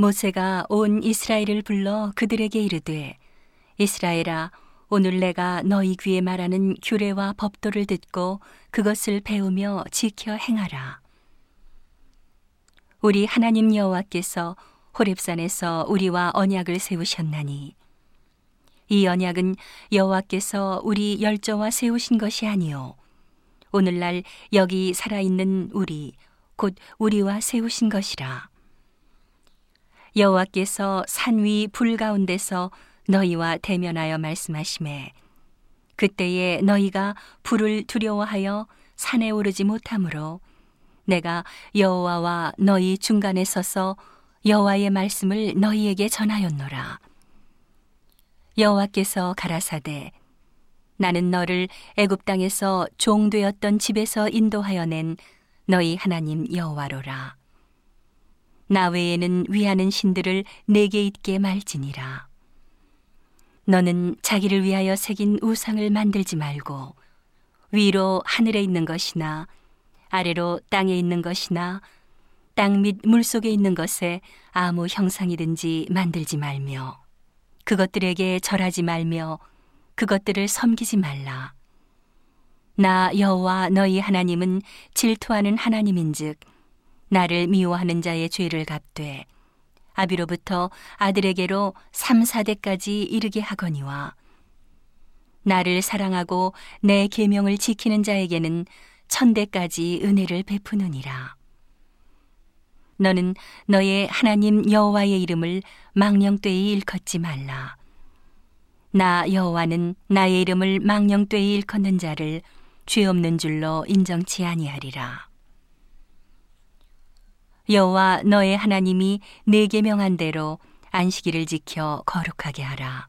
모세가 온 이스라엘을 불러 그들에게 이르되 이스라엘아 오늘 내가 너희 귀에 말하는 규례와 법도를 듣고 그것을 배우며 지켜 행하라. 우리 하나님 여호와께서 호렙산에서 우리와 언약을 세우셨나니 이 언약은 여호와께서 우리 열조와 세우신 것이 아니요 오늘날 여기 살아 있는 우리 곧 우리와 세우신 것이라 여호와께서 산 위 불 가운데서 너희와 대면하여 말씀하심에 그때에 너희가 불을 두려워하여 산에 오르지 못하므로 내가 여호와와 너희 중간에 서서 여호와의 말씀을 너희에게 전하였노라. 여호와께서 가라사대 나는 너를 애굽 땅에서 종 되었던 집에서 인도하여 낸 너희 하나님 여호와로라 나 외에는 위하는 신들을 내게 있게 말지니라 너는 자기를 위하여 새긴 우상을 만들지 말고 위로 하늘에 있는 것이나 아래로 땅에 있는 것이나 땅 및 물 속에 있는 것에 아무 형상이든지 만들지 말며 그것들에게 절하지 말며 그것들을 섬기지 말라. 나 여호와 너희 하나님은 질투하는 하나님인즉 나를 미워하는 자의 죄를 갚되 아비로부터 아들에게로 3, 4대까지 이르게 하거니와 나를 사랑하고 내 계명을 지키는 자에게는 천대까지 은혜를 베푸느니라. 너는 너의 하나님 여호와의 이름을 망령되이 일컫지 말라. 나 여호와는 나의 이름을 망령되이 일컫는 자를 죄 없는 줄로 인정치 아니하리라. 여호와 너의 하나님이 내게 명한 대로 안식일을 지켜 거룩하게 하라.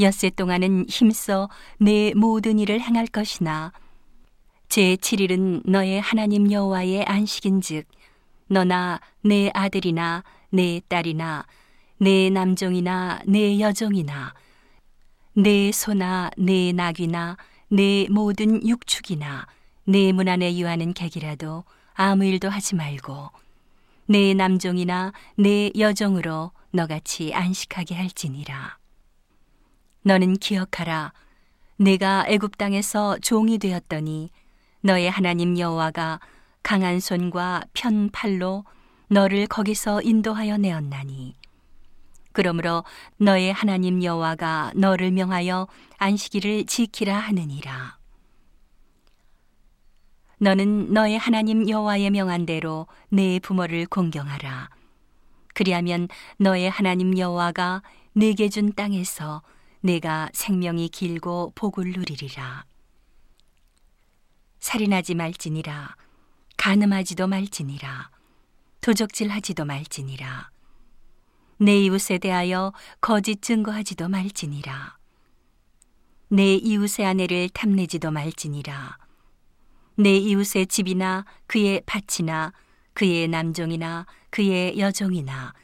엿새 동안은 힘써 내 모든 일을 행할 것이나 제 7일은 너의 하나님 여호와의 안식인즉 너나 내 아들이나 내 딸이나 내 남종이나 내 여종이나 내 소나 내 낙이나 내 모든 육축이나 내 문 안에 유하는 객이라도 아무 일도 하지 말고 내 남종이나 내 여종으로 너같이 안식하게 할지니라. 너는 기억하라. 내가 애굽 땅에서 종이 되었더니 너의 하나님 여호와가 강한 손과 편 팔로 너를 거기서 인도하여 내었나니. 그러므로 너의 하나님 여호와가 너를 명하여 안식일을 지키라 하느니라. 너는 너의 하나님 여호와의 명한 대로 내 부모를 공경하라. 그리하면 너의 하나님 여호와가 내게 준 땅에서 내가 생명이 길고 복을 누리리라. 살인하지 말지니라. 가늠하지도 말지니라. 도적질하지도 말지니라. 내 이웃에 대하여 거짓 증거하지도 말지니라. 내 이웃의 아내를 탐내지도 말지니라. 내 이웃의 집이나 그의 밭이나 그의 남종이나 그의 여종이나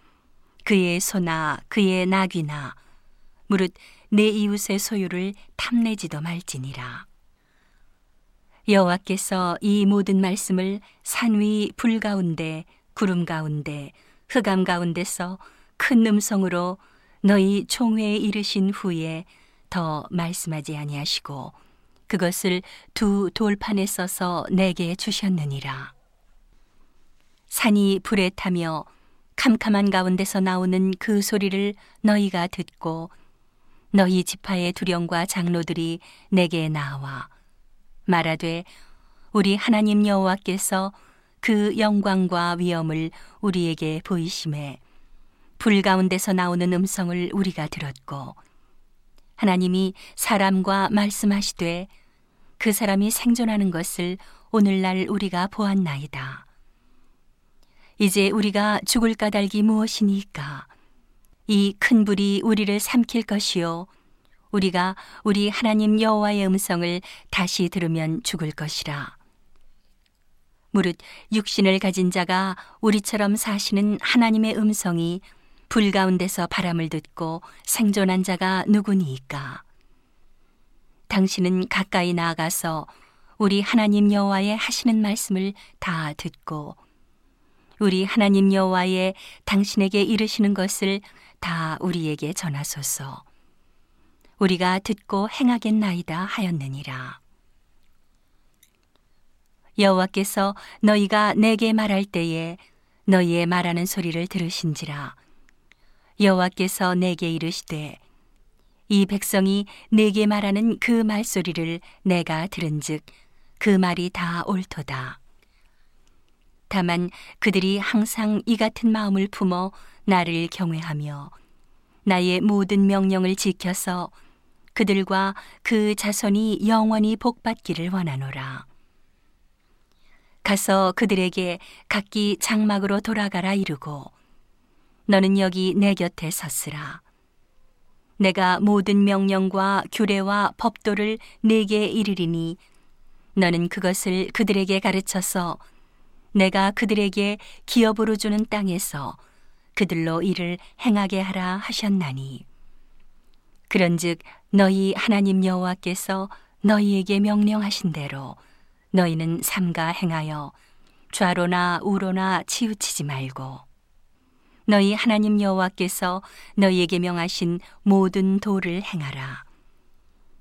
그의 소나 그의 낙이나 무릇 내 이웃의 소유를 탐내지도 말지니라. 여호와께서 이 모든 말씀을 산위 불 가운데 구름 가운데 흑암 가운데서 큰 음성으로 너희 총회에 이르신 후에 더 말씀하지 아니하시고 그것을 두 돌판에 써서 내게 주셨느니라. 산이 불에 타며 캄캄한 가운데서 나오는 그 소리를 너희가 듣고 너희 지파의 두령과 장로들이 내게 나와 말하되 우리 하나님 여호와께서 그 영광과 위엄을 우리에게 보이심에 불 가운데서 나오는 음성을 우리가 들었고 하나님이 사람과 말씀하시되 그 사람이 생존하는 것을 오늘날 우리가 보았나이다. 이제 우리가 죽을 까닭이 무엇이니까? 이 큰 불이 우리를 삼킬 것이요. 우리가 우리 하나님 여호와의 음성을 다시 들으면 죽을 것이라. 무릇 육신을 가진 자가 우리처럼 사시는 하나님의 음성이 불 가운데서 바람을 듣고 생존한 자가 누구니이까? 당신은 가까이 나아가서 우리 하나님 여호와의 하시는 말씀을 다 듣고 우리 하나님 여호와의 당신에게 이르시는 것을 다 우리에게 전하소서. 우리가 듣고 행하겠나이다 하였느니라. 여호와께서 너희가 내게 말할 때에 너희의 말하는 소리를 들으신지라. 여호와께서 내게 이르시되 이 백성이 내게 말하는 그 말소리를 내가 들은즉 그 말이 다 옳도다. 다만 그들이 항상 이 같은 마음을 품어 나를 경외하며 나의 모든 명령을 지켜서 그들과 그 자손이 영원히 복받기를 원하노라. 가서 그들에게 각기 장막으로 돌아가라 이르고 너는 여기 내 곁에 섰으라. 내가 모든 명령과 규례와 법도를 내게 이르리니 너는 그것을 그들에게 가르쳐서 내가 그들에게 기업으로 주는 땅에서 그들로 일을 행하게 하라 하셨나니. 그런즉 너희 하나님 여호와께서 너희에게 명령하신 대로 너희는 삼가 행하여 좌로나 우로나 치우치지 말고 너희 하나님 여호와께서 너희에게 명하신 모든 도를 행하라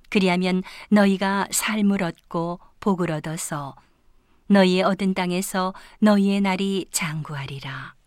그리하면 너희가 삶을 얻고 복을 얻어서 너희의 얻은 땅에서 너희의 날이 장구하리라.